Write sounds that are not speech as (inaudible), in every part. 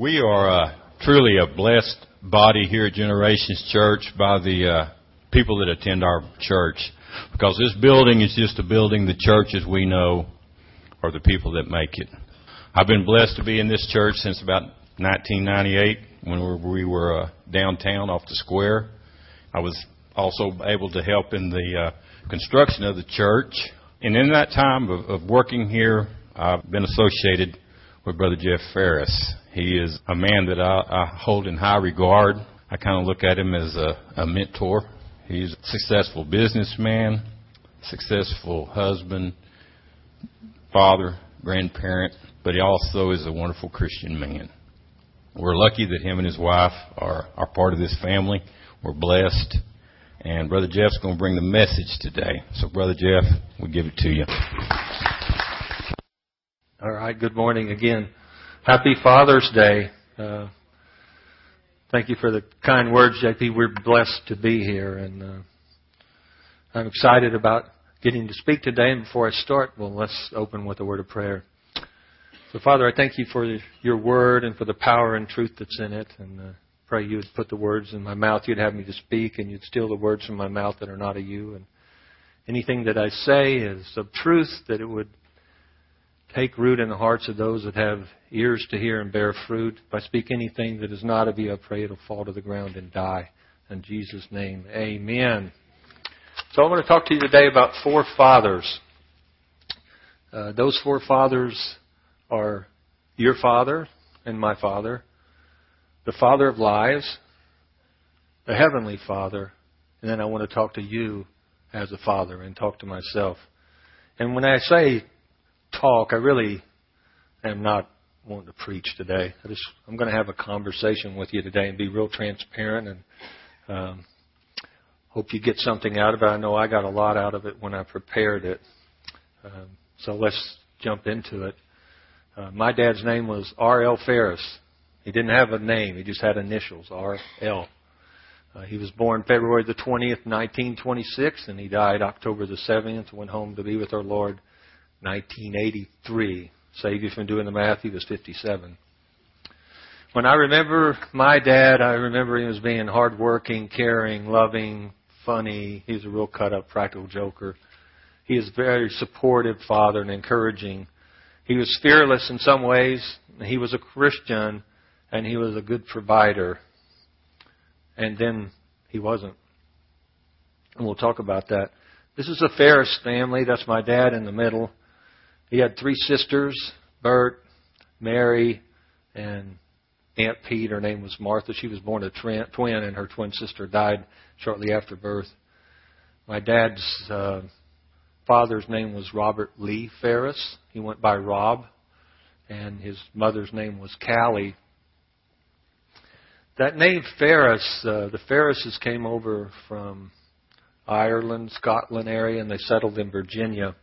We are uh, truly a blessed body here at Generations Church by the uh, people that attend our church. Because this building is just a building, the churches we know are the people that make it. I've been blessed to be in this church since about 1998 when we were uh, downtown off the square. I was also able to help in the uh, construction of the church. And in that time of, of working here, I've been associated with Brother Jeff Farris. He is a man that I, I hold in high regard. I kind of look at him as a, a mentor. He's a successful businessman, successful husband, father, grandparent, but he also is a wonderful Christian man. We're lucky that him and his wife are, are part of this family. We're blessed. And Brother Jeff's going to bring the message today. So, Brother Jeff, we give it to you. All right. Good morning again. Happy Father's Day. Uh, thank you for the kind words, JP. We're blessed to be here, and uh, I'm excited about getting to speak today. And before I start, well, let's open with a word of prayer. So, Father, I thank you for your word and for the power and truth that's in it, and uh, pray you would put the words in my mouth. You'd have me to speak, and you'd steal the words from my mouth that are not of you. And anything that I say is of truth, that it would take root in the hearts of those that have ears to hear and bear fruit. If I speak anything that is not of you, I pray it'll fall to the ground and die. In Jesus' name, amen. So I want to talk to you today about four fathers. Uh, those four fathers are your father and my father, the father of lies, the heavenly father, and then I want to talk to you as a father and talk to myself. And when I say talk. I really am not wanting to preach today. I just I'm going to have a conversation with you today and be real transparent and um, hope you get something out of it. I know I got a lot out of it when I prepared it. Um, so let's jump into it. Uh, my dad's name was R.L. Farris. He didn't have a name. He just had initials, R.L. Uh, he was born February the 20th, 1926, and he died October the 7th, went home to be with our Lord 1983. Save you from doing the math, he was 57. When I remember my dad, I remember him as being hardworking, caring, loving, funny. He's a real cut up, practical joker. He is a very supportive father and encouraging. He was fearless in some ways. He was a Christian and he was a good provider. And then he wasn't. And we'll talk about that. This is a Farris family. That's my dad in the middle. He had three sisters, Bert, Mary, and Aunt Pete. Her name was Martha. She was born a twin, and her twin sister died shortly after birth. My dad's uh, father's name was Robert Lee Farris. He went by Rob, and his mother's name was Callie. That name Farris, uh, the Farrises came over from Ireland, Scotland area, and they settled in Virginia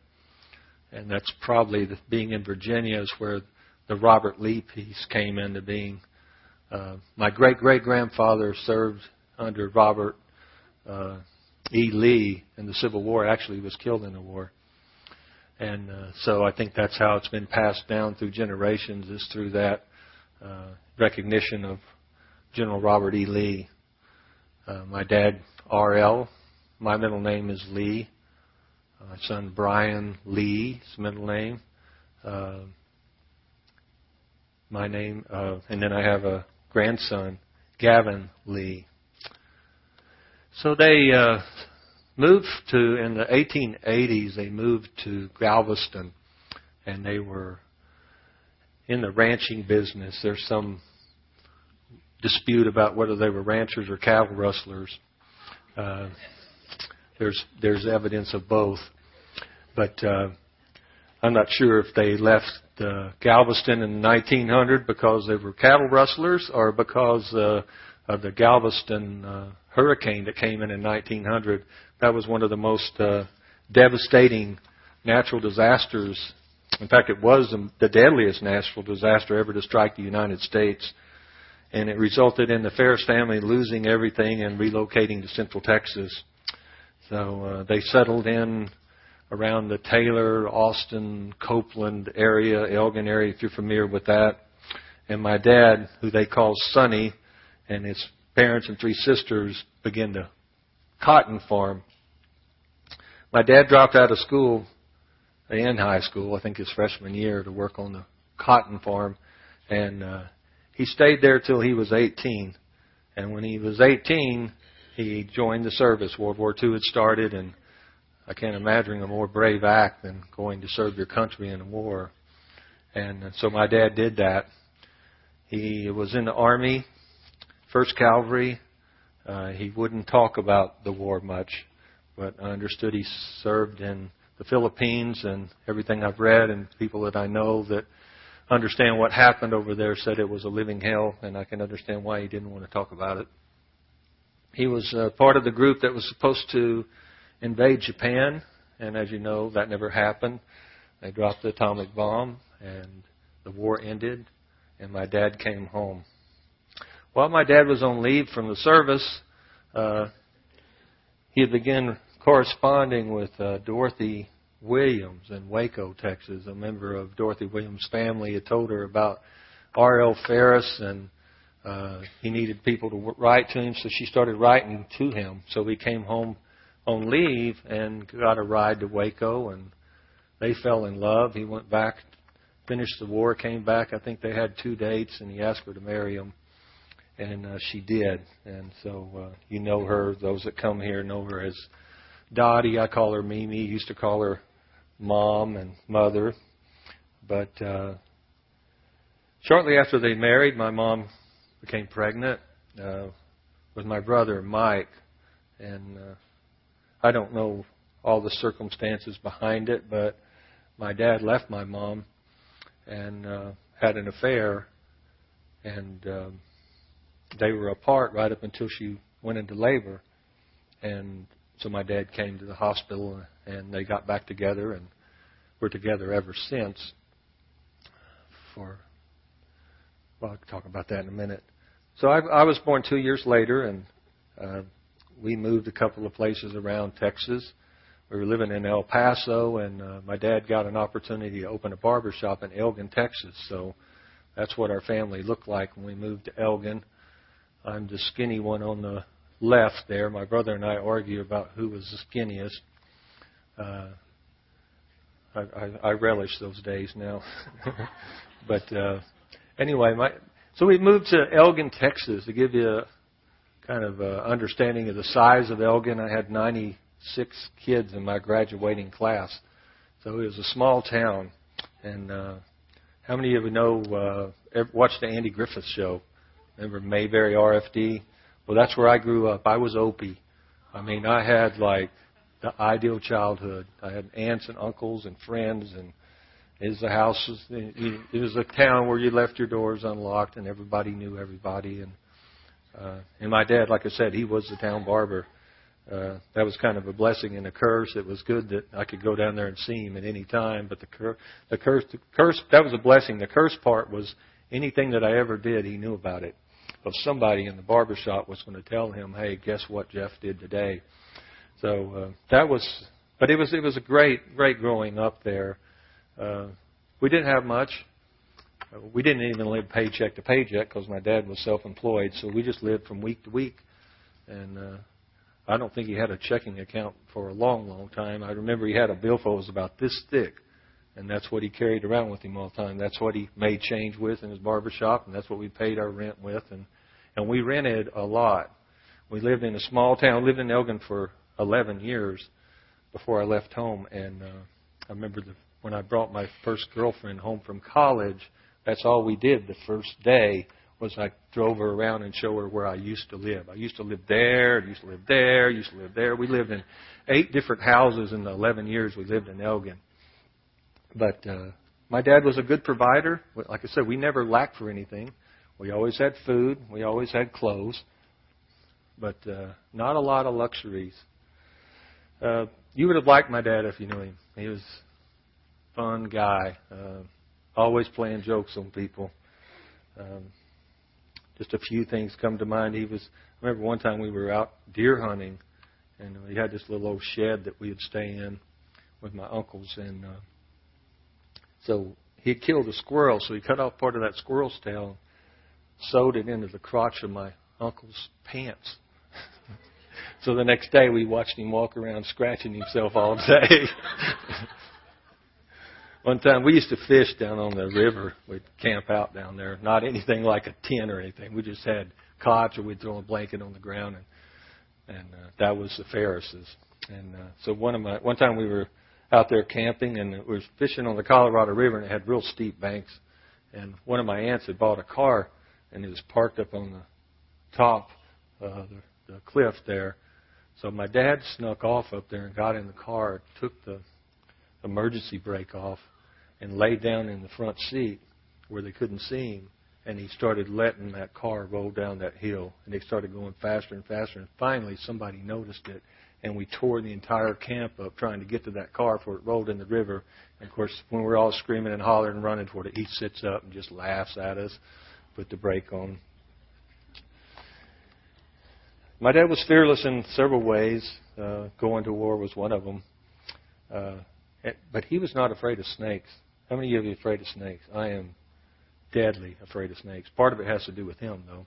and that's probably the, being in Virginia is where the Robert Lee piece came into being. Uh, my great great grandfather served under Robert uh, E. Lee in the Civil War. Actually, he was killed in the war, and uh, so I think that's how it's been passed down through generations is through that uh, recognition of General Robert E. Lee. Uh, my dad, R.L. My middle name is Lee my son Brian Lee, his middle name. Uh, my name, uh, and then I have a grandson, Gavin Lee. So they uh, moved to in the 1880s. They moved to Galveston, and they were in the ranching business. There's some dispute about whether they were ranchers or cattle rustlers. Uh, there's there's evidence of both, but uh, I'm not sure if they left uh, Galveston in 1900 because they were cattle rustlers or because uh, of the Galveston uh, hurricane that came in in 1900. That was one of the most uh, devastating natural disasters. In fact, it was the deadliest natural disaster ever to strike the United States. And it resulted in the Farris family losing everything and relocating to Central Texas. So uh, they settled in around the Taylor, Austin, Coupland area, Elgin area, if you're familiar with that. and my dad, who they called Sonny, and his parents and three sisters began to cotton farm. My dad dropped out of school in high school, I think his freshman year, to work on the cotton farm, and uh, he stayed there till he was 18. And when he was 18, he joined the service. World War II had started, and I can't imagine a more brave act than going to serve your country in a war. And uh, so my dad did that. He was in the Army, 1st Cavalry. Uh, he wouldn't talk about the war much, but I understood he served in the Philippines and everything I've read and people that I know that understand what happened over there said it was a living hell, and I can understand why he didn't want to talk about it. He was uh, part of the group that was supposed to invade Japan, and as you know, that never happened. They dropped the atomic bomb, and the war ended, and my dad came home. While my dad was on leave from the service, uh, he had begun corresponding with uh, Dorothy Williams in Waco, Texas. A member of Dorothy Williams' family had told her about R.L. Farris and uh, he needed people to write to him, so she started writing to him. So he came home on leave and got a ride to Waco, and they fell in love. He went back, finished the war, came back. I think they had two dates, and he asked her to marry him, and uh, she did. And so uh, you know her. Those that come here know her as Dottie. I call her Mimi. Used to call her mom and mother. But uh, shortly after they married, my mom became pregnant uh, with my brother Mike, and uh, I don't know all the circumstances behind it, but my dad left my mom and uh, had an affair, and um, they were apart right up until she went into labor, and so my dad came to the hospital and they got back together and we're together ever since. For well, I'll talk about that in a minute. So I, I was born two years later, and uh, we moved a couple of places around Texas. We were living in El Paso, and uh, my dad got an opportunity to open a barber shop in Elgin, Texas. So that's what our family looked like when we moved to Elgin. I'm the skinny one on the left there. My brother and I argue about who was the skinniest. Uh, I, I, I relish those days now. (laughs) but uh, anyway, my so we moved to Elgin, Texas, to give you a kind of a understanding of the size of Elgin. I had 96 kids in my graduating class, so it was a small town. And uh, how many of you know uh, watched the Andy Griffith Show? Remember Mayberry RFD? Well, that's where I grew up. I was Opie. I mean, I had like the ideal childhood. I had aunts and uncles and friends, and was a house. It was a town where you left your doors unlocked, and everybody knew everybody. And uh, and my dad, like I said, he was the town barber. Uh, that was kind of a blessing and a curse. It was good that I could go down there and see him at any time. But the cur- the curse, the curse, that was a blessing. The curse part was anything that I ever did, he knew about it of somebody in the barber shop was going to tell him, "Hey, guess what Jeff did today?" So uh, that was, but it was it was a great great growing up there. Uh, we didn't have much. Uh, we didn't even live paycheck to paycheck because my dad was self-employed, so we just lived from week to week. And uh, I don't think he had a checking account for a long, long time. I remember he had a billfold that was about this thick and that's what he carried around with him all the time. That's what he made change with in his barber shop, and that's what we paid our rent with, and and we rented a lot. We lived in a small town. Lived in Elgin for 11 years before I left home, and uh, I remember the, when I brought my first girlfriend home from college. That's all we did the first day was I drove her around and show her where I used to live. I used to live there, used to live there, used to live there. We lived in eight different houses in the 11 years we lived in Elgin. But uh, my dad was a good provider. Like I said, we never lacked for anything. We always had food. We always had clothes. But uh, not a lot of luxuries. Uh, you would have liked my dad if you knew him. He was fun guy. Uh, always playing jokes on people. Um, just a few things come to mind. He was. I remember one time we were out deer hunting, and we had this little old shed that we would stay in with my uncles, and uh, so he killed a squirrel, so he cut off part of that squirrel's tail, sewed it into the crotch of my uncle's pants. (laughs) so the next day we watched him walk around scratching himself all day. (laughs) One time we used to fish down on the river. We'd camp out down there. Not anything like a tent or anything. We just had cots or we'd throw a blanket on the ground and and uh, that was the Farrises. And uh, so one of my one time we were out there camping and we were fishing on the Colorado River and it had real steep banks. And one of my aunts had bought a car and it was parked up on the top uh, the, the cliff there. So my dad snuck off up there and got in the car, took the emergency brake off, and lay down in the front seat where they couldn't see him. And he started letting that car roll down that hill. And they started going faster and faster. And finally, somebody noticed it. And we tore the entire camp up trying to get to that car before it rolled in the river. And of course, when we're all screaming and hollering and running toward it, he sits up and just laughs at us, put the brake on. My dad was fearless in several ways. Uh, going to war was one of them. Uh, Eh, but he was not afraid of snakes. How many of you are afraid of snakes? I am deadly afraid of snakes. Part of it has to do with him, though,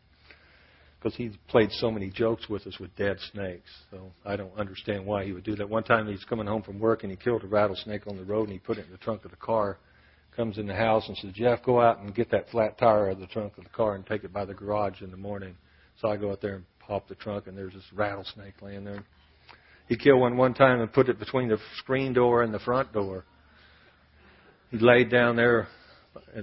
because he played so many jokes with us with dead snakes. So I don't understand why he would do that. One time he's coming home from work and he killed a rattlesnake on the road and he put it in the trunk of the car. Comes in the house and says, Jeff, go out and get that flat tire out of the trunk of the car and take it by the garage in the morning. So I go out there and pop the trunk and there's this rattlesnake laying there. He killed one one time and put it between the screen door and the front door. He laid down there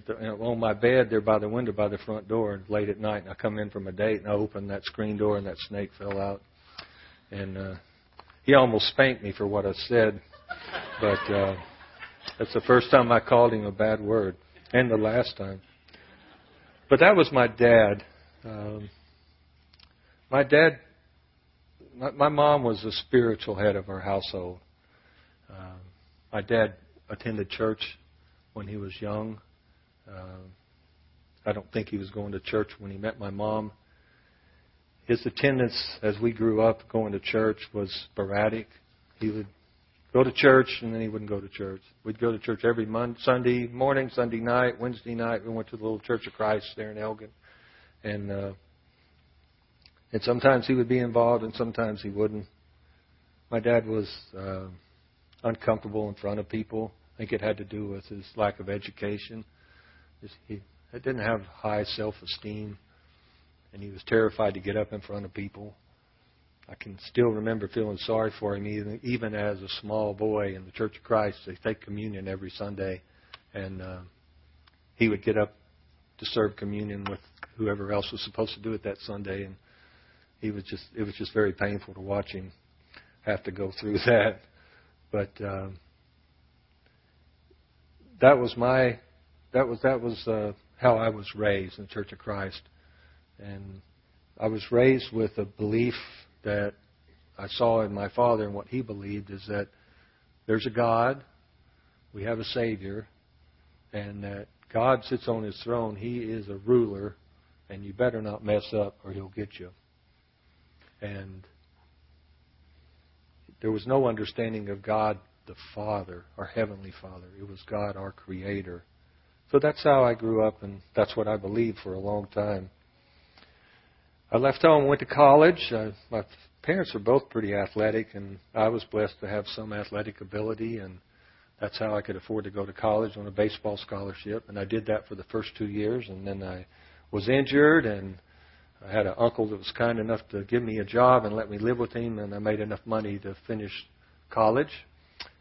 the, on my bed there by the window by the front door late at night. And I come in from a date and I opened that screen door and that snake fell out. And uh, he almost spanked me for what I said, but uh, that's the first time I called him a bad word, and the last time. But that was my dad. Um, my dad my, my mom was the spiritual head of our household. Um, my dad attended church when he was young. Uh, I don't think he was going to church when he met my mom. His attendance as we grew up going to church was sporadic. He would go to church and then he wouldn't go to church. We'd go to church every Monday, Sunday morning, Sunday night, Wednesday night. We went to the little Church of Christ there in Elgin, and uh, and sometimes he would be involved, and sometimes he wouldn't. My dad was uh, uncomfortable in front of people. I think it had to do with his lack of education. He didn't have high self-esteem, and he was terrified to get up in front of people. I can still remember feeling sorry for him, even, even as a small boy in the Church of Christ. They take communion every Sunday, and uh, he would get up to serve communion with whoever else was supposed to do it that Sunday, and he was just it was just very painful to watch him have to go through (laughs) that. But um, that was my that was that was uh, how I was raised in the Church of Christ, and I was raised with a belief that I saw in my father and what he believed is that there's a God, we have a Savior, and that God sits on His throne. He is a ruler, and you better not mess up or He'll get you. And there was no understanding of God the Father, our Heavenly Father. It was God, our Creator. So that's how I grew up, and that's what I believed for a long time. I left home, went to college. Uh, my parents were both pretty athletic, and I was blessed to have some athletic ability, and that's how I could afford to go to college on a baseball scholarship. And I did that for the first two years, and then I was injured and I had an uncle that was kind enough to give me a job and let me live with him, and I made enough money to finish college.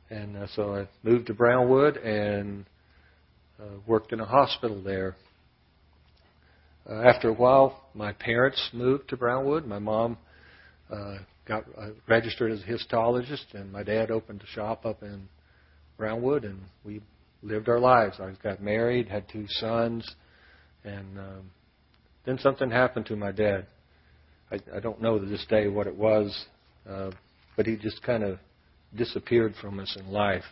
And uh, so I moved to Brownwood and uh, worked in a hospital there. Uh, after a while, my parents moved to Brownwood. My mom uh, got uh, registered as a histologist, and my dad opened a shop up in Brownwood, and we lived our lives. I got married, had two sons, and um, then something happened to my dad. I, I don't know to this day what it was, uh, but he just kind of disappeared from us in life.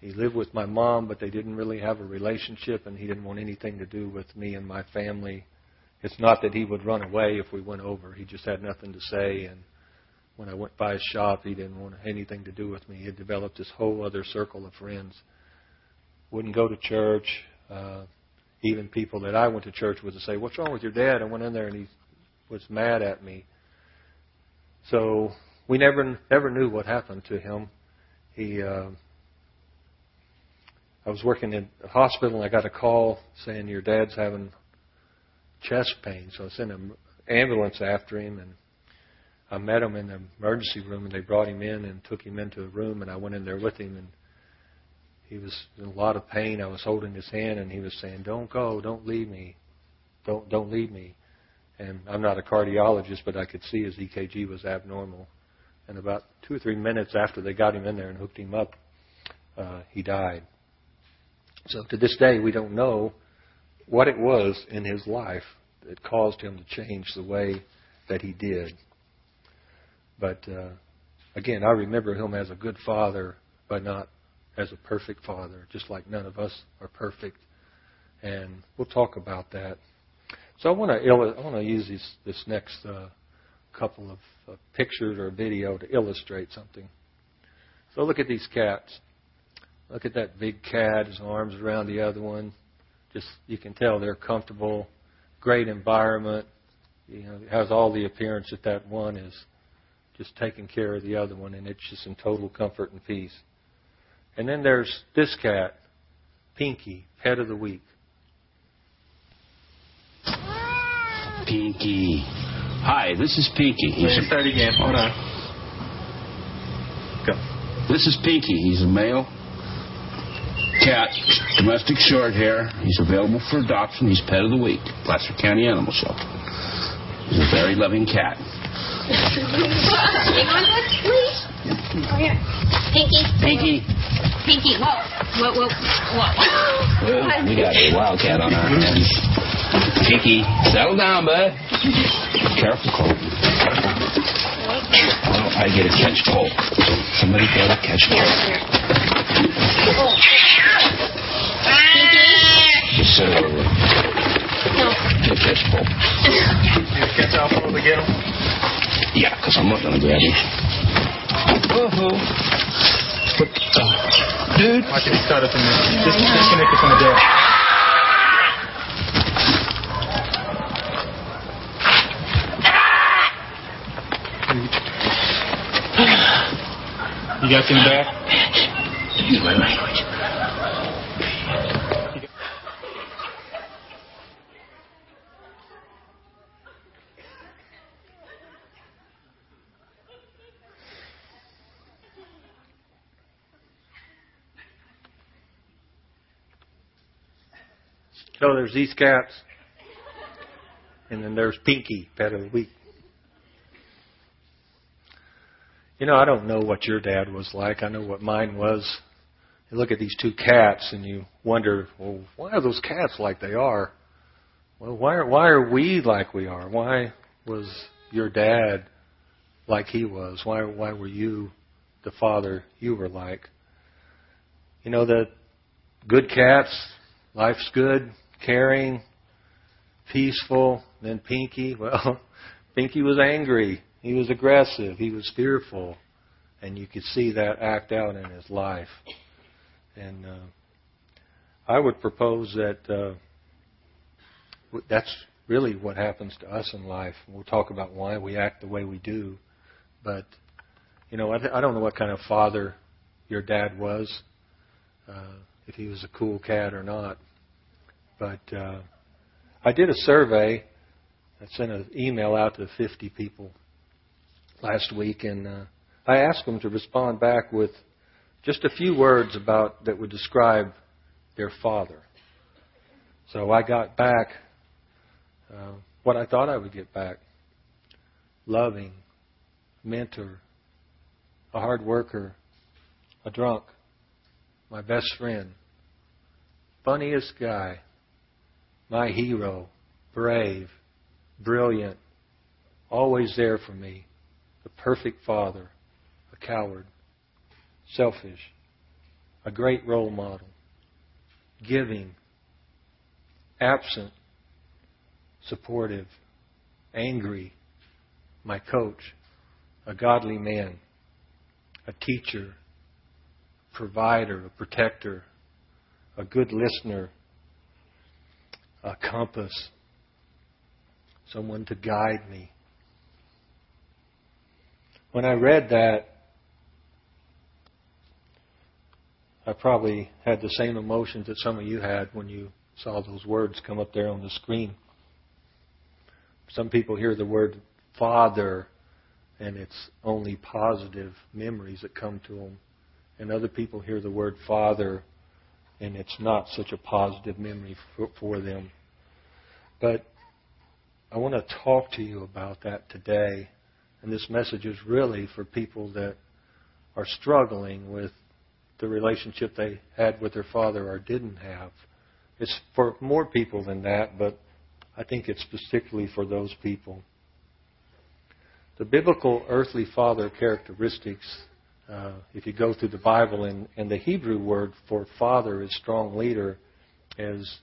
He lived with my mom, but they didn't really have a relationship, and he didn't want anything to do with me and my family. It's not that he would run away if we went over. He just had nothing to say, and when I went by his shop, he didn't want anything to do with me. He had developed this whole other circle of friends. Wouldn't go to church. Uh, even people that I went to church with to say, "What's wrong with your dad?" I went in there and he was mad at me. So we never never knew what happened to him. He, uh, I was working in a hospital and I got a call saying your dad's having chest pain. So I sent an ambulance after him and I met him in the emergency room and they brought him in and took him into a room and I went in there with him and he was in a lot of pain. I was holding his hand and he was saying, "Don't go, don't leave me, don't don't leave me." And I'm not a cardiologist, but I could see his EKG was abnormal. And about two or three minutes after they got him in there and hooked him up, uh, he died. So to this day, we don't know what it was in his life that caused him to change the way that he did. But uh, again, I remember him as a good father, but not as a perfect father, just like none of us are perfect. And we'll talk about that. So I want to I want to use this this next uh, couple of uh, pictures or video to illustrate something. So look at these cats. Look at that big cat, his arms around the other one. Just you can tell they're comfortable. Great environment. You know, it has all the appearance that that one is just taking care of the other one, and it's just in total comfort and peace. And then there's this cat, Pinky, pet of the week. Pinky. Hi, this is Pinky. He's a, start again. Hold on. Go. This is Pinky. He's a male cat, domestic short hair. He's available for adoption. He's pet of the week, Placer County Animal Shelter. He's a very loving cat. (laughs) Hang on, please. Come here. Pinky. Pinky. Pinky. Whoa. Whoa, whoa, whoa. we got a wildcat on our hands. Pinky, settle down, bud. Careful, Cole. Oh, I get a catch pole. Somebody got a catch pole. Just sit over there. Get a catch pole. Catch off over the get him. Yeah, because I'm not going to grab him. Woohoo. But, uh, dude. Watch it, he started from there. Just disconnect it from the deck. You got the back? Use my language. So there's these cats, and then there's Pinky, pet of the week. You know, I don't know what your dad was like. I know what mine was. You look at these two cats and you wonder, well, why are those cats like they are? Well, why are, why are we like we are? Why was your dad like he was? Why why were you the father you were like? You know the good cats, life's good, caring, peaceful. Then Pinky, (laughs) well, Pinky was angry. He was aggressive. He was fearful. And you could see that act out in his life. And uh, I would propose that uh, that's really what happens to us in life. We'll talk about why we act the way we do. But, you know, I, I don't know what kind of father your dad was, uh, if he was a cool cat or not. But uh, I did a survey. I sent an email out to 50 people last week, and uh, I asked them to respond back with just a few words about that would describe their father. So I got back uh, what I thought I would get back: loving, mentor, a hard worker, a drunk, my best friend, funniest guy, my hero, brave, brilliant, always there for me, the perfect father, a coward, selfish, a great role model, giving, absent, supportive, angry, my coach, a godly man, a teacher, provider, a protector, a good listener, a compass, someone to guide me. When I read that, I probably had the same emotions that some of you had when you saw those words come up there on the screen. Some people hear the word Father and it's only positive memories that come to them. And other people hear the word Father and it's not such a positive memory for, for them. But I want to talk to you about that today. And this message is really for people that are struggling with the relationship they had with their father or didn't have. It's for more people than that, but I think it's particularly for those people. The biblical earthly father characteristics, uh, if you go through the Bible, and, and the Hebrew word for father is strong leader, as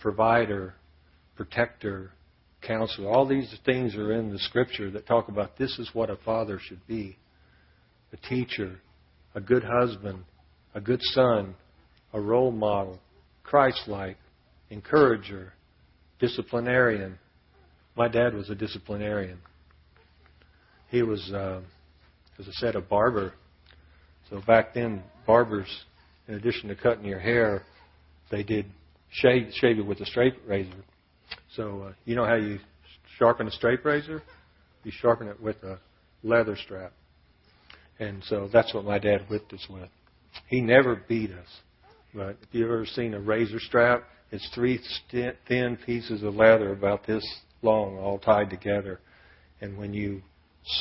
provider, protector, counselor. All these things are in the scripture that talk about this is what a father should be a teacher, a good husband, a good son, a role model, Christ like, encourager, disciplinarian. My dad was a disciplinarian. He was, uh, as I said, a barber. So back then, barbers, in addition to cutting your hair, they did shave, shave it with a straight razor. So uh, you know how you sharpen a straight razor? You sharpen it with a leather strap. And so that's what my dad whipped us with. He never beat us. But if you've ever seen a razor strap, it's three thin pieces of leather about this long, all tied together. And when you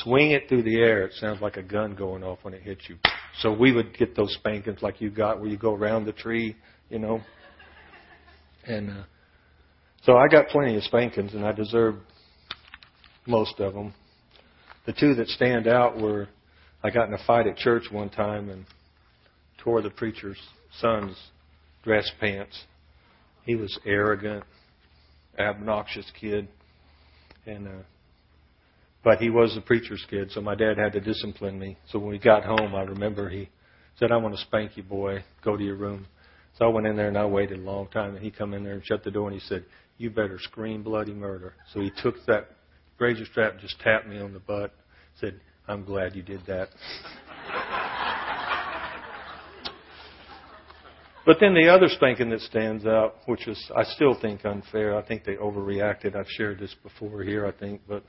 swing it through the air, it sounds like a gun going off when it hits you. So we would get those spankings like you got where you go around the tree, you know. And uh, so I got plenty of spankings, and I deserved most of them. The two that stand out were I got in a fight at church one time and tore the preacher's son's dress pants. He was arrogant, obnoxious kid, and uh, but he was the preacher's kid, so my dad had to discipline me. So when we got home, I remember he said, "I want to spank you, boy. Go to your room." So I went in there and I waited a long time, and he come in there and shut the door and he said, "You better scream bloody murder." So he took that razor strap just tapped me on the butt. Said, "I'm glad you did that." But then the other spanking that stands out, which is I still think unfair. I think they overreacted. I've shared this before here, I think, but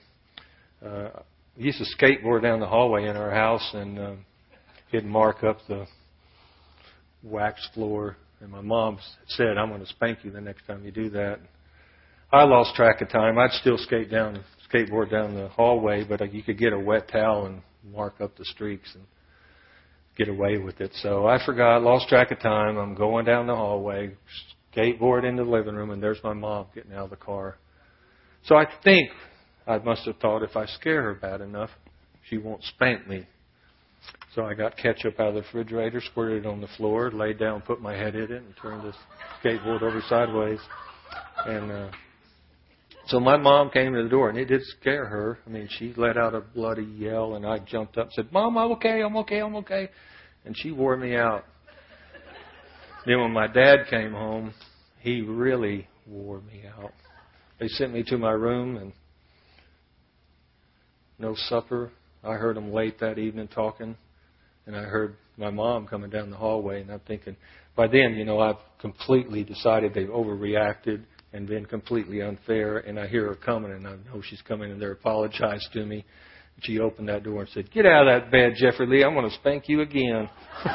uh, we used to skateboard down the hallway in our house, and uh, he'd mark up the wax floor. And my mom said, "I'm going to spank you the next time you do that." I lost track of time. I'd still skate down, skateboard down the hallway, but you could get a wet towel and mark up the streaks. And get away with it. So I forgot, lost track of time. I'm going down the hallway, skateboard into the living room, and there's my mom getting out of the car. So I think I must have thought if I scare her bad enough, she won't spank me. So I got ketchup out of the refrigerator, squirted it on the floor, laid down, put my head in it, and turned the skateboard over sideways. And uh, so my mom came to the door, and it did scare her. I mean, she let out a bloody yell, and I jumped up and said, Mom, I'm okay, I'm okay, I'm okay. And she wore me out. then when my dad came home, he really wore me out. They sent me to my room, and no supper. I heard them late that evening talking, and I heard my mom coming down the hallway, and I'm thinking, by then, you know, I've completely decided they've overreacted and been completely unfair. And I hear her coming, and I know she's coming in there, apologized to me. She opened that door and said, "Get out of that bed, Jeffrey Lee. I'm going to spank you again." (laughs)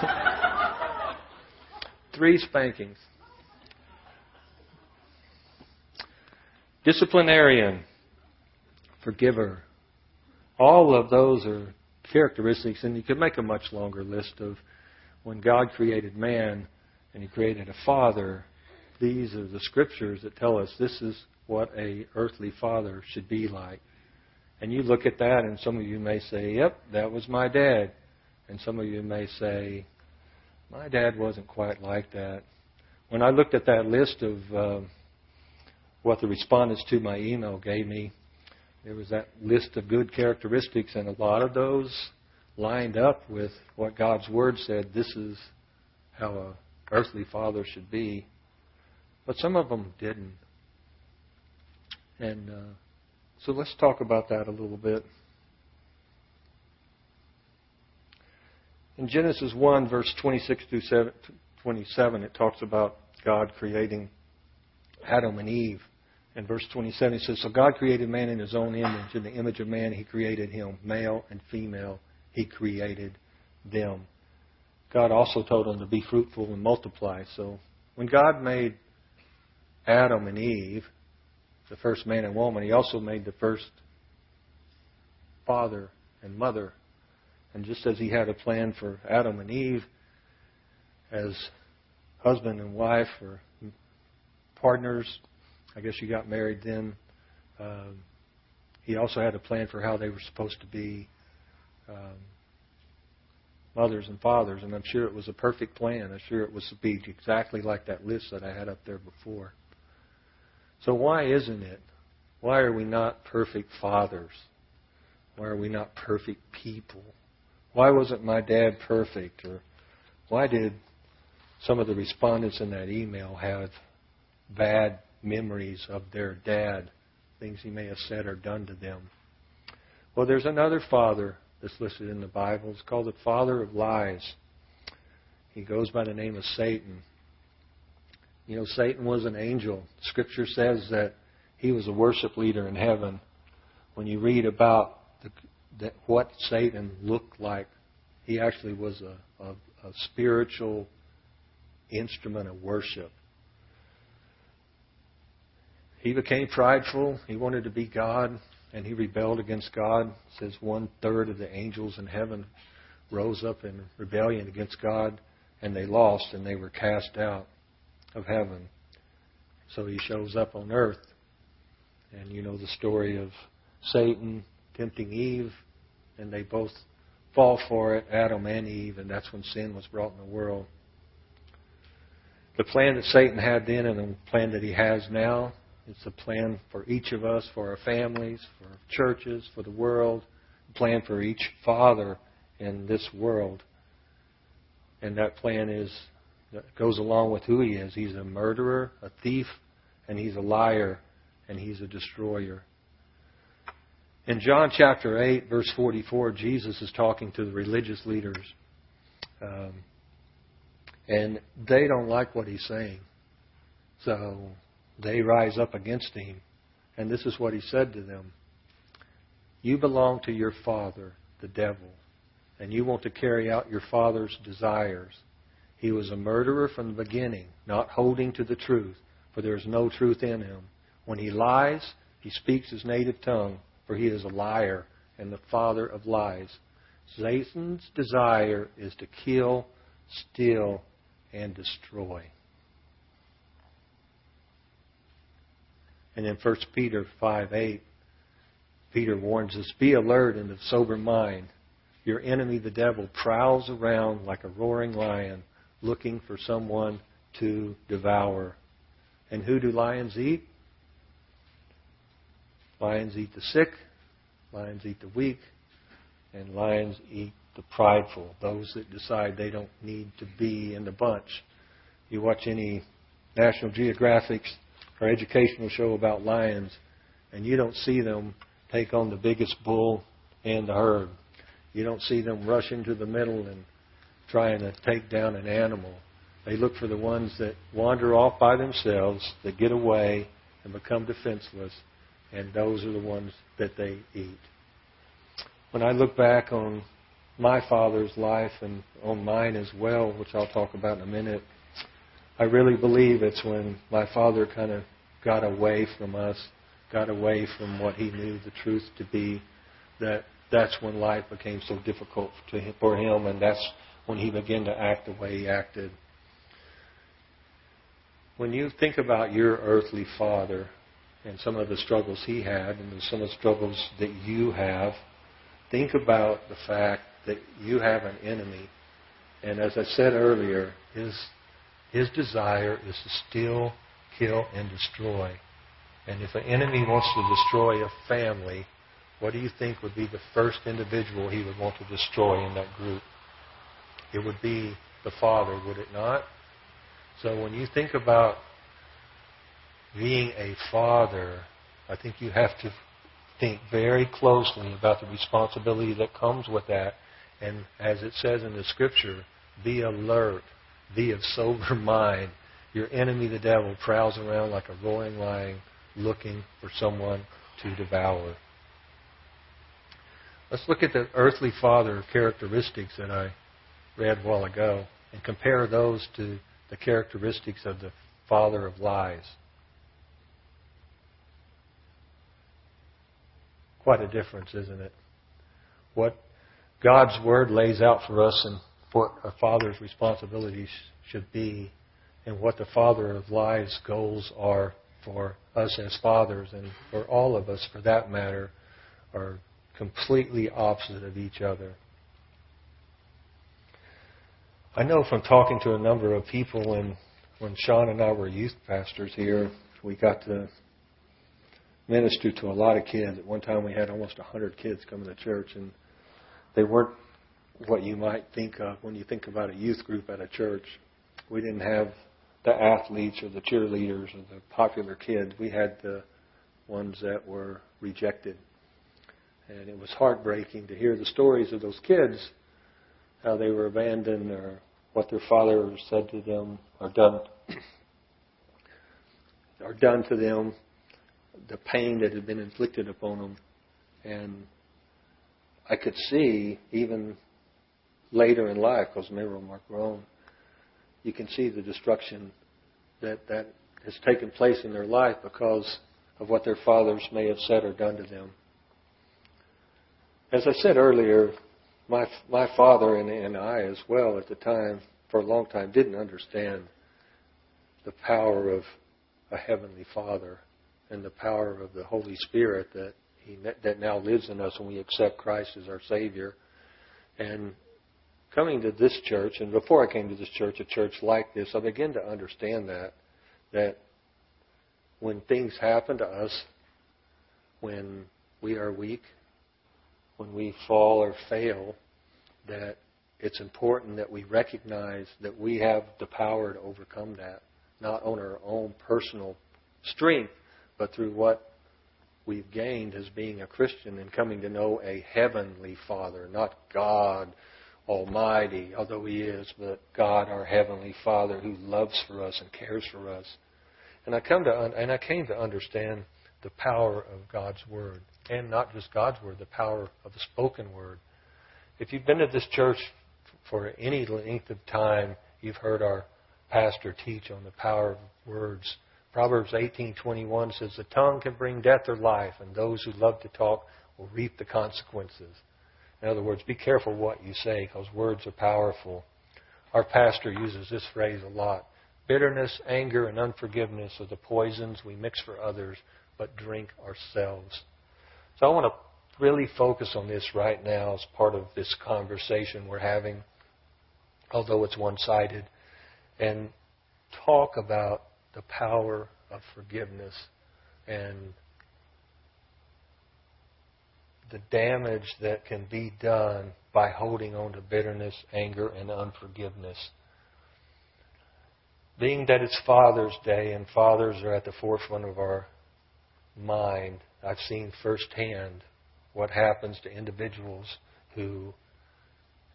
Three spankings. Disciplinarian, forgiver. All of those are characteristics, and you could make a much longer list of when God created man and He created a father these are the scriptures that tell us this is what a earthly father should be like. And you look at that, and some of you may say, "Yep, that was my dad," and some of you may say, "My dad wasn't quite like that." When I looked at that list of uh, what the respondents to my email gave me, there was that list of good characteristics, and a lot of those lined up with what God's Word said. This is how a earthly father should be. But some of them didn't. And uh, so let's talk about that a little bit. In Genesis 1, verse 26 through 27, it talks about God creating Adam and Eve. In verse 27, it says, So God created man in his own image. In the image of man, he created him. Male and female, he created them. God also told them to be fruitful and multiply. So when God made Adam and Eve, the first man and woman, he also made the first father and mother. And just as he had a plan for Adam and Eve as husband and wife or partners, I guess you got married then. Um, he also had a plan for how they were supposed to be um, mothers and fathers, and I'm sure it was a perfect plan. I'm sure it was to be exactly like that list that I had up there before. So why isn't it? Why are we not perfect fathers? Why are we not perfect people? Why wasn't my dad perfect? Or why did some of the respondents in that email have bad memories of their dad, things he may have said or done to them? Well, there's another father that's listed in the Bible. It's called the father of lies. He goes by the name of Satan. You know, Satan was an angel. Scripture says that he was a worship leader in heaven. When you read about the, the, what Satan looked like, he actually was a, a, a spiritual instrument of worship. He became prideful. He wanted to be God, and he rebelled against God. It says one third of the angels in heaven rose up in rebellion against God, and they lost, and they were cast out of heaven. So he shows up on earth. And you know the story of Satan tempting Eve, and they both fall for it, Adam and Eve, and that's when sin was brought in the world. The plan that Satan had then and the plan that he has now, it's a plan for each of us, for our families, for our churches, for the world, a plan for each father in this world. And that plan is that goes along with who he is. He's a murderer, a thief, and he's a liar, and he's a destroyer. In John chapter 8, verse 44, Jesus is talking to the religious leaders. Um, and they don't like what he's saying. So they rise up against him. And this is what he said to them You belong to your father, the devil, and you want to carry out your father's desires. He was a murderer from the beginning, not holding to the truth, for there is no truth in him. When he lies, he speaks his native tongue, for he is a liar and the father of lies. Satan's desire is to kill, steal, and destroy. And in 1 Peter 5 8, Peter warns us Be alert and of sober mind. Your enemy, the devil, prowls around like a roaring lion looking for someone to devour. And who do lions eat? Lions eat the sick, lions eat the weak, and lions eat the prideful, those that decide they don't need to be in the bunch. You watch any National Geographic or educational show about lions, and you don't see them take on the biggest bull in the herd. You don't see them rush into the middle and trying to take down an animal. They look for the ones that wander off by themselves, that get away and become defenseless, and those are the ones that they eat. When I look back on my father's life and on mine as well, which I'll talk about in a minute, I really believe it's when my father kind of got away from us, got away from what he knew the truth to be, that that's when life became so difficult to him, for him, and that's when he began to act the way he acted. When you think about your earthly father and some of the struggles he had and some of the struggles that you have, think about the fact that you have an enemy. And as I said earlier, his, his desire is to steal, kill, and destroy. And if an enemy wants to destroy a family, what do you think would be the first individual he would want to destroy in that group? It would be the Father, would it not? So when you think about being a father, I think you have to think very closely about the responsibility that comes with that. And as it says in the scripture, be alert, be of sober (laughs) mind. Your enemy, the devil, prowls around like a roaring lion looking for someone to devour. Let's look at the earthly father characteristics that I read a while ago and compare those to the characteristics of the father of lies. Quite a difference, isn't it? What God's Word lays out for us and what a father's responsibilities should be, and what the father of lies' goals are for us as fathers, and for all of us for that matter, are completely opposite of each other. I know from talking to a number of people, and when Sean and I were youth pastors here, we got to minister to a lot of kids. At one time, we had almost a 100 kids coming to church, and they weren't what you might think of when you think about a youth group at a church. We didn't have the athletes or the cheerleaders or the popular kids. We had the ones that were rejected. And it was heartbreaking to hear the stories of those kids, how they were abandoned or what their father said to them or done (clears throat) or done to them the pain that had been inflicted upon them. And I could see, even later in life, because many of them are you can see the destruction that, that has taken place in their life because of what their fathers may have said or done to them. As I said earlier, my my father and, and I as well at the time, for a long time, didn't understand the power of a heavenly Father and the power of the Holy Spirit that he that now lives in us when we accept Christ as our Savior. And coming to this church, and before I came to this church, a church like this, I began to understand that that when things happen to us, when we are weak, when we fall or fail, that it's important that we recognize that we have the power to overcome that, not on our own personal strength, but through what we've gained as being a Christian and coming to know a heavenly Father, not God Almighty, although He is, but God, our heavenly Father, who loves for us and cares for us. And I come to and I came to understand the power of God's Word, and not just God's Word, the power of the spoken Word. If you've been to this church for any length of time, you've heard our pastor teach on the power of words Proverbs 18:21 says the tongue can bring death or life and those who love to talk will reap the consequences. In other words, be careful what you say because words are powerful. Our pastor uses this phrase a lot. Bitterness, anger, and unforgiveness are the poisons we mix for others but drink ourselves. So I want to really focus on this right now as part of this conversation we're having, although it's one sided, and talk about the power of forgiveness and the damage that can be done by holding on to bitterness, anger, and unforgiveness. Being that it's Father's Day and fathers are at the forefront of our mind, I've seen firsthand what happens to individuals who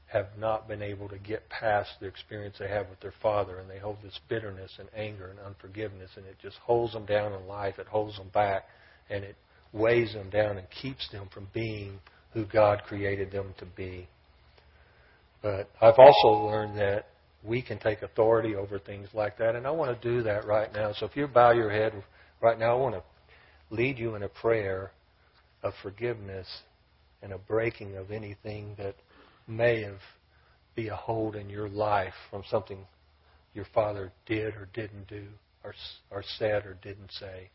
have not been able to get past the experience they have with their father, and they hold this bitterness and anger and unforgiveness, and it just holds them down in life. It holds them back, and it weighs them down and keeps them from being who God created them to be. But I've also learned that we can take authority over things like that, and I want to do that right now. So if you bow your head right now, I want to lead you in a prayer of forgiveness and a breaking of anything that may have be a hold in your life from something your father did or didn't do or, or said or didn't say.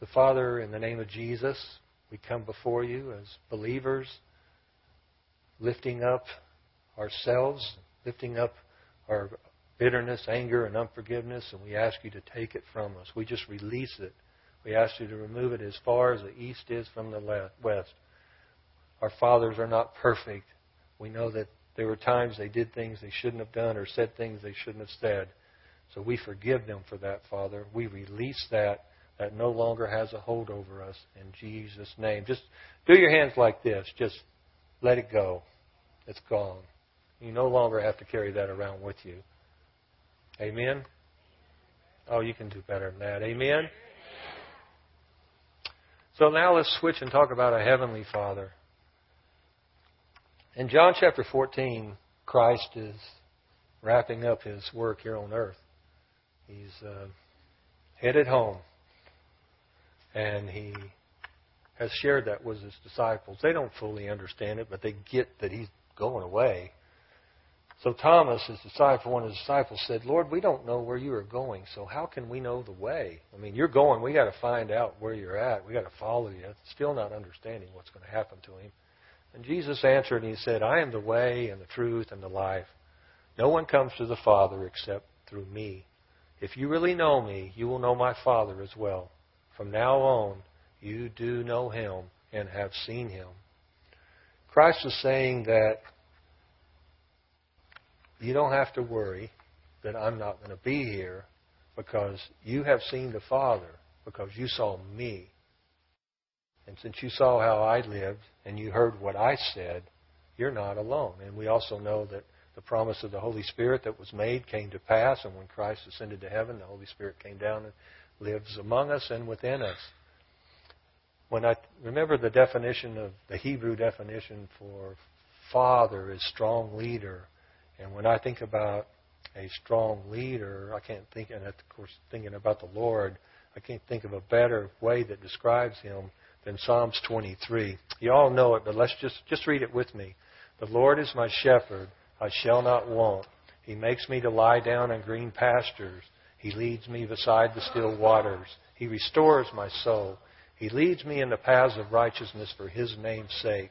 The Father, in the name of Jesus, we come before you as believers, lifting up ourselves, lifting up our bitterness, anger, and unforgiveness, and we ask you to take it from us. We just release it. We ask you to remove it as far as the east is from the west. Our fathers are not perfect, we know that there were times they did things they shouldn't have done or said things they shouldn't have said. So we forgive them for that, Father. We release that, that no longer has a hold over us in Jesus' name. Just do your hands like this. Just let it go. It's gone. You no longer have to carry that around with you. Amen? Oh, you can do better than that. Amen? So now let's switch and talk about a heavenly Father. In John chapter 14, Christ is wrapping up his work here on earth. He's uh, headed home. And he has shared that with his disciples. They don't fully understand it, but they get that he's going away. So Thomas, his disciple, one of his disciples, said, Lord, we don't know where you are going, so how can we know the way? I mean, you're going, We've got to find out where you're at. We've got to follow you. Still not understanding what's going to happen to him. And Jesus answered and he said, I am the way and the truth and the life. No one comes to the Father except through me. If you really know me, you will know my Father as well. From now on, you do know him and have seen him. Christ is saying that you don't have to worry that I'm not going to be here because you have seen the Father because you saw me. And since you saw how I lived and you heard what I said, you're not alone. And we also know that the promise of the Holy Spirit that was made came to pass, and when Christ ascended to heaven, the Holy Spirit came down and lives among us and within us. When I remember the definition of the Hebrew definition for father is strong leader, and when I think about a strong leader, I can't think, and of course, thinking about the Lord, I can't think of a better way that describes him than Psalms 23. You all know it, but let's just, just read it with me. The Lord is my shepherd, I shall not want. He makes me to lie down in green pastures. He leads me beside the still waters. He restores my soul. He leads me in the paths of righteousness for his name's sake.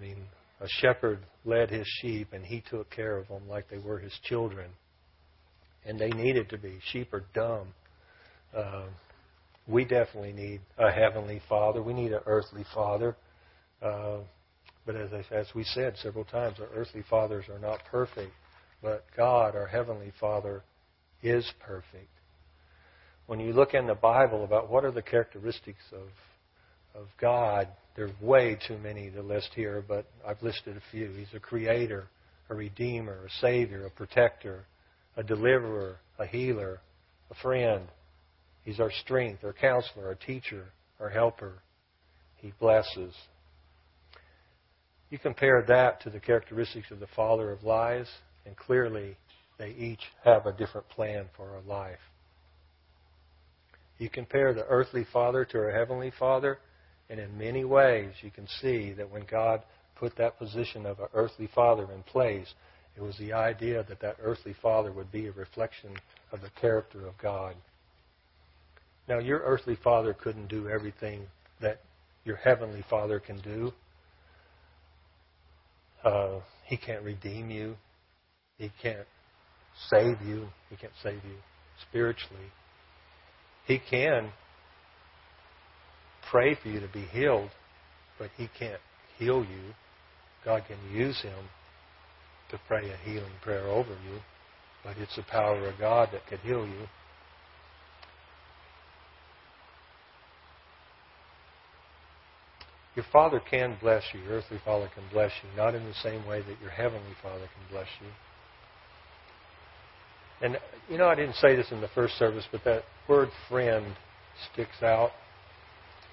I mean, a shepherd led his sheep and he took care of them like they were his children. And they needed to be. Sheep are dumb. Uh, we definitely need a heavenly father. We need an earthly father. Uh, but as, I, as we said several times, our earthly fathers are not perfect. But God, our heavenly father, is perfect. When you look in the Bible about what are the characteristics of, of God, there's way too many to list here, but I've listed a few. He's a creator, a redeemer, a savior, a protector, a deliverer, a healer, a friend. He's our strength, our counselor, our teacher, our helper. He blesses. You compare that to the characteristics of the father of lies, and clearly they each have a different plan for our life. You compare the earthly father to our heavenly father, and in many ways, you can see that when God put that position of an earthly father in place, it was the idea that that earthly father would be a reflection of the character of God. Now, your earthly father couldn't do everything that your heavenly father can do. Uh, he can't redeem you. He can't save you. He can't save you spiritually. He can pray for you to be healed, but He can't heal you. God can use Him to pray a healing prayer over you, but it's the power of God that can heal you. Your Father can bless you. Your earthly Father can bless you, not in the same way that your Heavenly Father can bless you. And, you know, I didn't say this in the first service, but that word friend sticks out.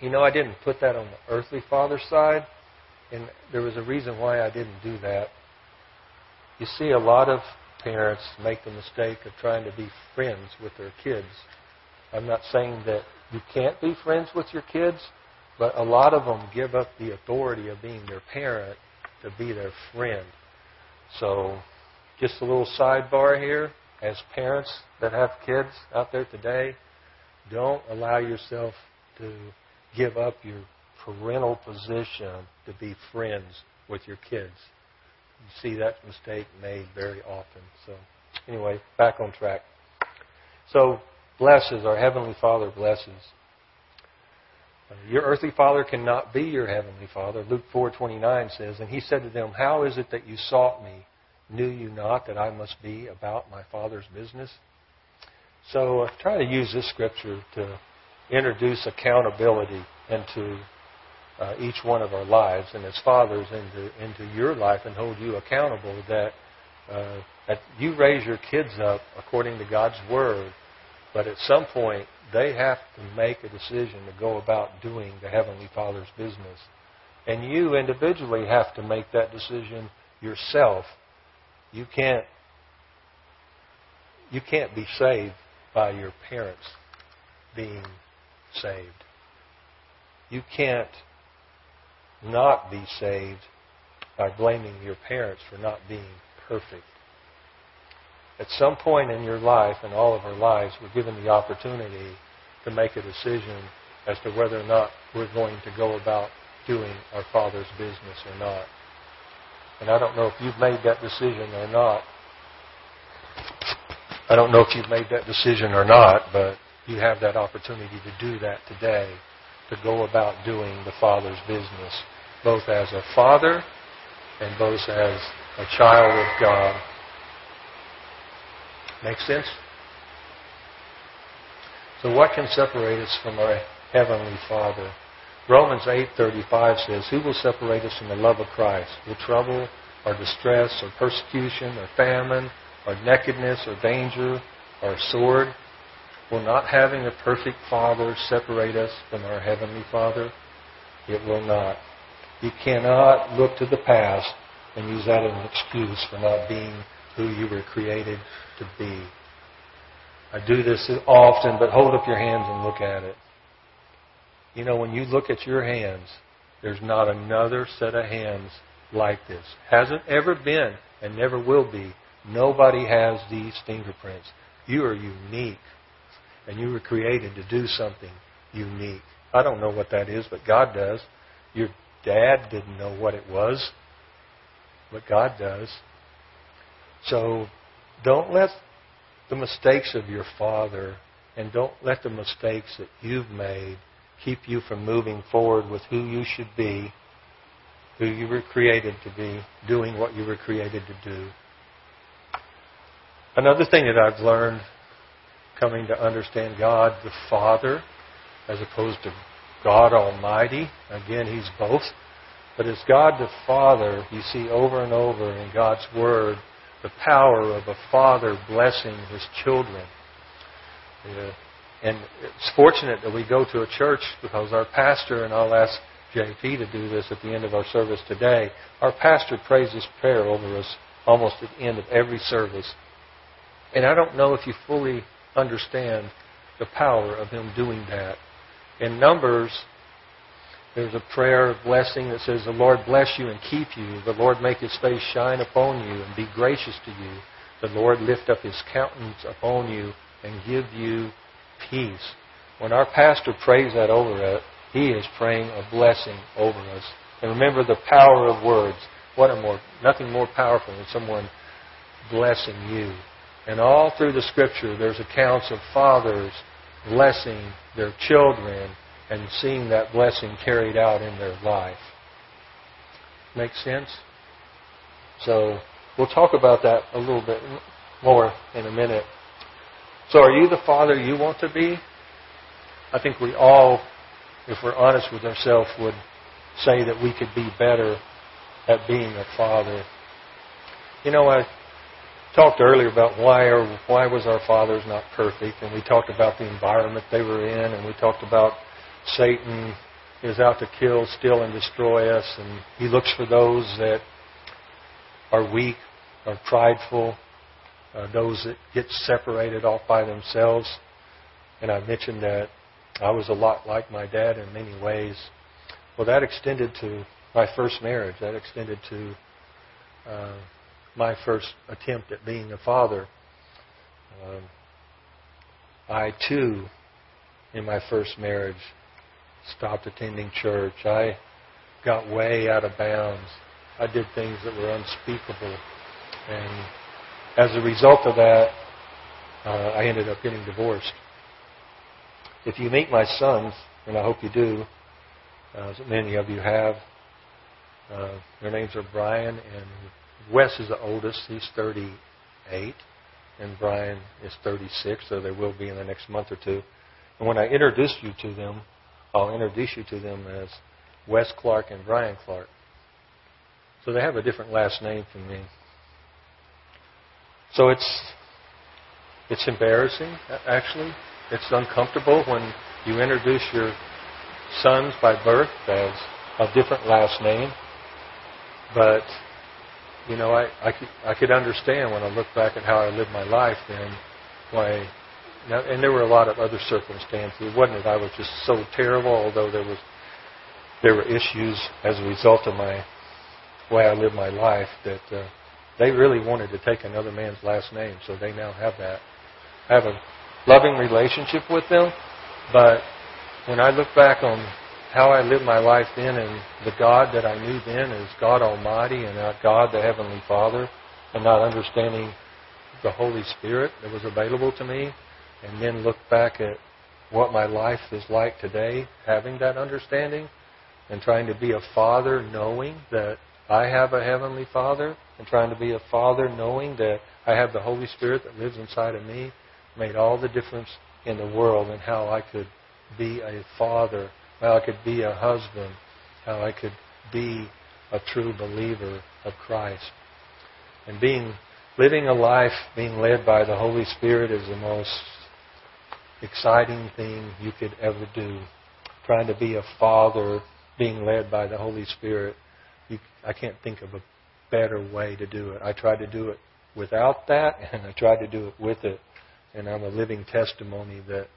You know, I didn't put that on the earthly father side, and there was a reason why I didn't do that. You see, a lot of parents make the mistake of trying to be friends with their kids. I'm not saying that you can't be friends with your kids, but a lot of them give up the authority of being their parent to be their friend. So, just a little sidebar here. As parents that have kids out there today, Don't allow yourself to give up your parental position to be friends with your kids. You see that mistake made very often. So, anyway, back on track. So, blesses, our Heavenly Father blesses. Uh, your earthly father cannot be your heavenly father. Luke 4:29 says, "And he said to them, How is it that you sought me? Knew you not that I must be about my father's business?" So, try to use this scripture to introduce accountability into uh, each one of our lives and as fathers into into your life and hold you accountable that uh, that you raise your kids up according to God's word, but at some point they have to make a decision to go about doing the heavenly Father's business, and you individually have to make that decision yourself. You can't you can't be saved by your parents being saved. You can't not be saved by blaming your parents for not being perfect. At some point in your life, and all of our lives, we're given the opportunity to make a decision as to whether or not we're going to go about doing our Father's business or not. And I don't know if you've made that decision or not. I don't know if you've made that decision or not, but you have that opportunity to do that today to go about doing the Father's business, both as a father and both as a child of God. Make sense? So what can separate us from our heavenly Father? Romans 8:35 says, "Who will separate us from the love of Christ? Will trouble or distress or persecution or famine or nakedness or danger or sword?" Will not having a perfect Father separate us from our Heavenly Father? It will not. You cannot look to the past and use that as an excuse for not being who you were created to be. I do this often, but hold up your hands and look at it. You know, when you look at your hands, there's not another set of hands like this. Hasn't ever been and never will be. Nobody has these fingerprints. You are unique and you were created to do something unique. I don't know what that is, but God does. Your dad didn't know what it was, but God does. So don't let the mistakes of your father and don't let the mistakes that you've made keep you from moving forward with who you should be, who you were created to be, doing what you were created to do. Another thing that I've learned coming to understand God the Father as opposed to God Almighty. Again, He's both. But as God the Father, you see over and over in God's Word the power of a father blessing his children. Yeah. And it's fortunate that we go to a church because our pastor, and I'll ask JP to do this at the end of our service today, our pastor prays this prayer over us almost at the end of every service. And I don't know if you fully understand the power of Him doing that. In Numbers, there's a prayer of blessing that says, The Lord bless you and keep you. The Lord make His face shine upon you and be gracious to you. The Lord lift up His countenance upon you and give you peace. When our pastor prays that over us, he is praying a blessing over us. And remember the power of words. What a more, nothing more powerful than someone blessing you. And all through the Scripture, there's accounts of fathers blessing their children and seeing that blessing carried out in their life. Make sense? So we'll talk about that a little bit more in a minute. So are you the father you want to be? I think we all, if we're honest with ourselves, would say that we could be better at being a father. You know, I talked earlier about why or why was our fathers not perfect, and we talked about the environment they were in, and we talked about Satan is out to kill, steal, and destroy us, and he looks for those that are weak, are prideful, uh, those that get separated off by themselves. And I mentioned that I was a lot like my dad in many ways. Well, that extended to my first marriage. That extended to uh, my first attempt at being a father, um, I too in my first marriage, stopped attending church. I got way out of bounds. I did things that were unspeakable. And as a result of that, uh, I ended up getting divorced. If you meet my sons, and I hope you do, uh, many of you have, uh, their names are Brian and Wes is the oldest. He's 38, and Brian is 36, so they will be in the next month or two. And when I introduce you to them, I'll introduce you to them as Wes Clark and Brian Clark. So they have a different last name from me. So it's it's embarrassing, actually. It's uncomfortable when you introduce your sons by birth as a different last name. But you know, I I could, I could understand when I look back at how I lived my life then why. And there were a lot of other circumstances. It wasn't that I was just so terrible, although there was there were issues as a result of my way I lived my life that uh, they really wanted to take another man's last name, so they now have that. I have a loving relationship with them, but when I look back on how I lived my life then and the God that I knew then as God Almighty and not God the Heavenly Father and not understanding the Holy Spirit that was available to me and then look back at what my life is like today, having that understanding and trying to be a father knowing that I have a Heavenly Father and trying to be a father knowing that I have the Holy Spirit that lives inside of me made all the difference in the world and how I could be a father how I could be a husband, how I could be a true believer of Christ. And being living a life being led by the Holy Spirit is the most exciting thing you could ever do. Trying to be a father being led by the Holy Spirit, you, I can't think of a better way to do it. I tried to do it without that, (laughs) and I tried to do it with it. And I'm a living testimony that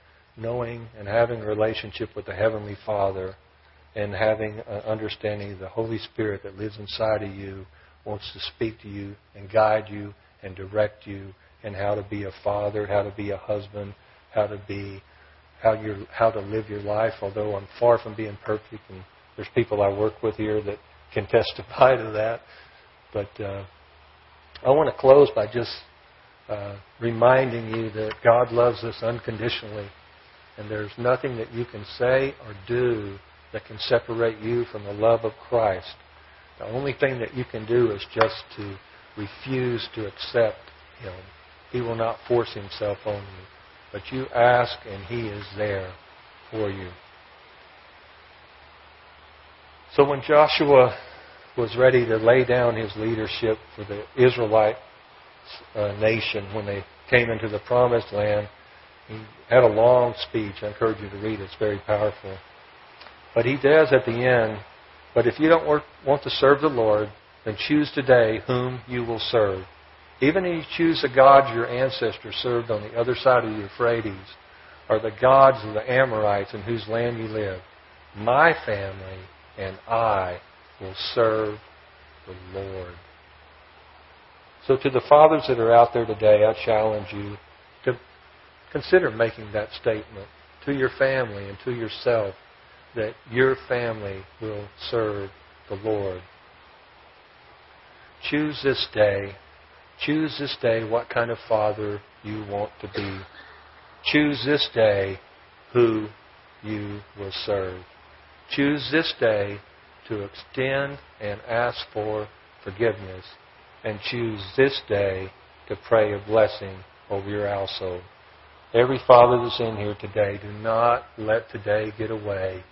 knowing and having a relationship with the Heavenly Father and having an understanding the Holy Spirit that lives inside of you wants to speak to you and guide you and direct you and how to be a father, how to be a husband, how to be how you how to live your life. Although I'm far from being perfect, and there's people I work with here that can testify to that. But uh, I want to close by just uh, reminding you that God loves us unconditionally and there's nothing that you can say or do that can separate you from the love of Christ. The only thing that you can do is just to refuse to accept Him. He will not force Himself on you. But you ask, and He is there for you. So when Joshua was ready to lay down his leadership for the Israelite uh, nation when they came into the promised land, he had a long speech. I encourage you to read it. It's very powerful. But he does at the end, but if you don't want to serve the Lord, then choose today whom you will serve. Even if you choose the gods your ancestors served on the other side of the Euphrates, or the gods of the Amorites in whose land you live, my family and I will serve the Lord. So to the fathers that are out there today, I challenge you Consider making that statement to your family and to yourself that your family will serve the Lord. Choose this day. Choose this day what kind of father you want to be. Choose this day who you will serve. Choose this day to extend and ask for forgiveness. And choose this day to pray a blessing over your household. Every father that's in here today, do not let today get away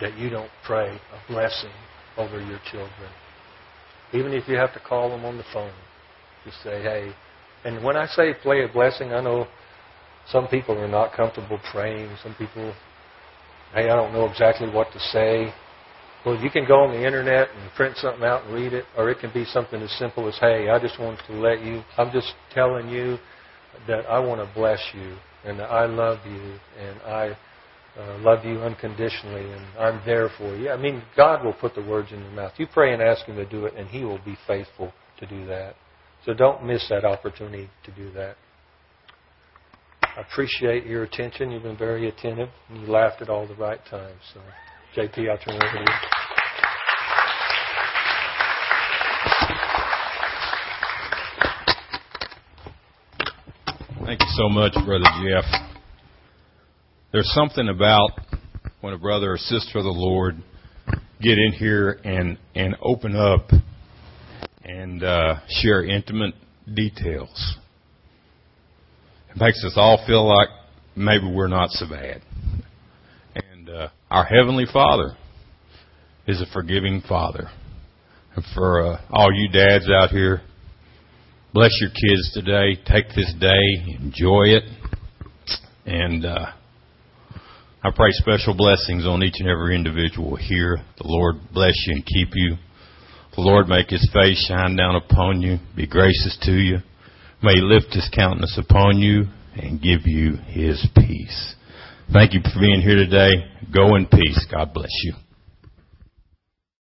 that you don't pray a blessing over your children. Even if you have to call them on the phone, just say, hey. And when I say play a blessing, I know some people are not comfortable praying. Some people, hey, I don't know exactly what to say. Well, you can go on the internet and print something out and read it, or it can be something as simple as, hey, I just want to let you, I'm just telling you that I want to bless you and that I love you and I uh, love you unconditionally and I'm there for you. I mean, God will put the words in your mouth. You pray and ask Him to do it, and He will be faithful to do that. So don't miss that opportunity to do that. I appreciate your attention. You've been very attentive, and you laughed at all the right times. So, JP, I'll turn it over to you. Thank you so much, Brother Jeff. There's something about when a brother or sister of the Lord get in here and and open up and uh, share intimate details. It makes us all feel like maybe we're not so bad. Uh, our heavenly Father is a forgiving Father. And for uh, all you dads out here, bless your kids today. Take this day, enjoy it, and uh, I pray special blessings on each and every individual here. The Lord bless you and keep you. The Lord make His face shine down upon you, be gracious to you. May He lift His countenance upon you and give you His peace. Thank you for being here today. Go in peace. God bless you.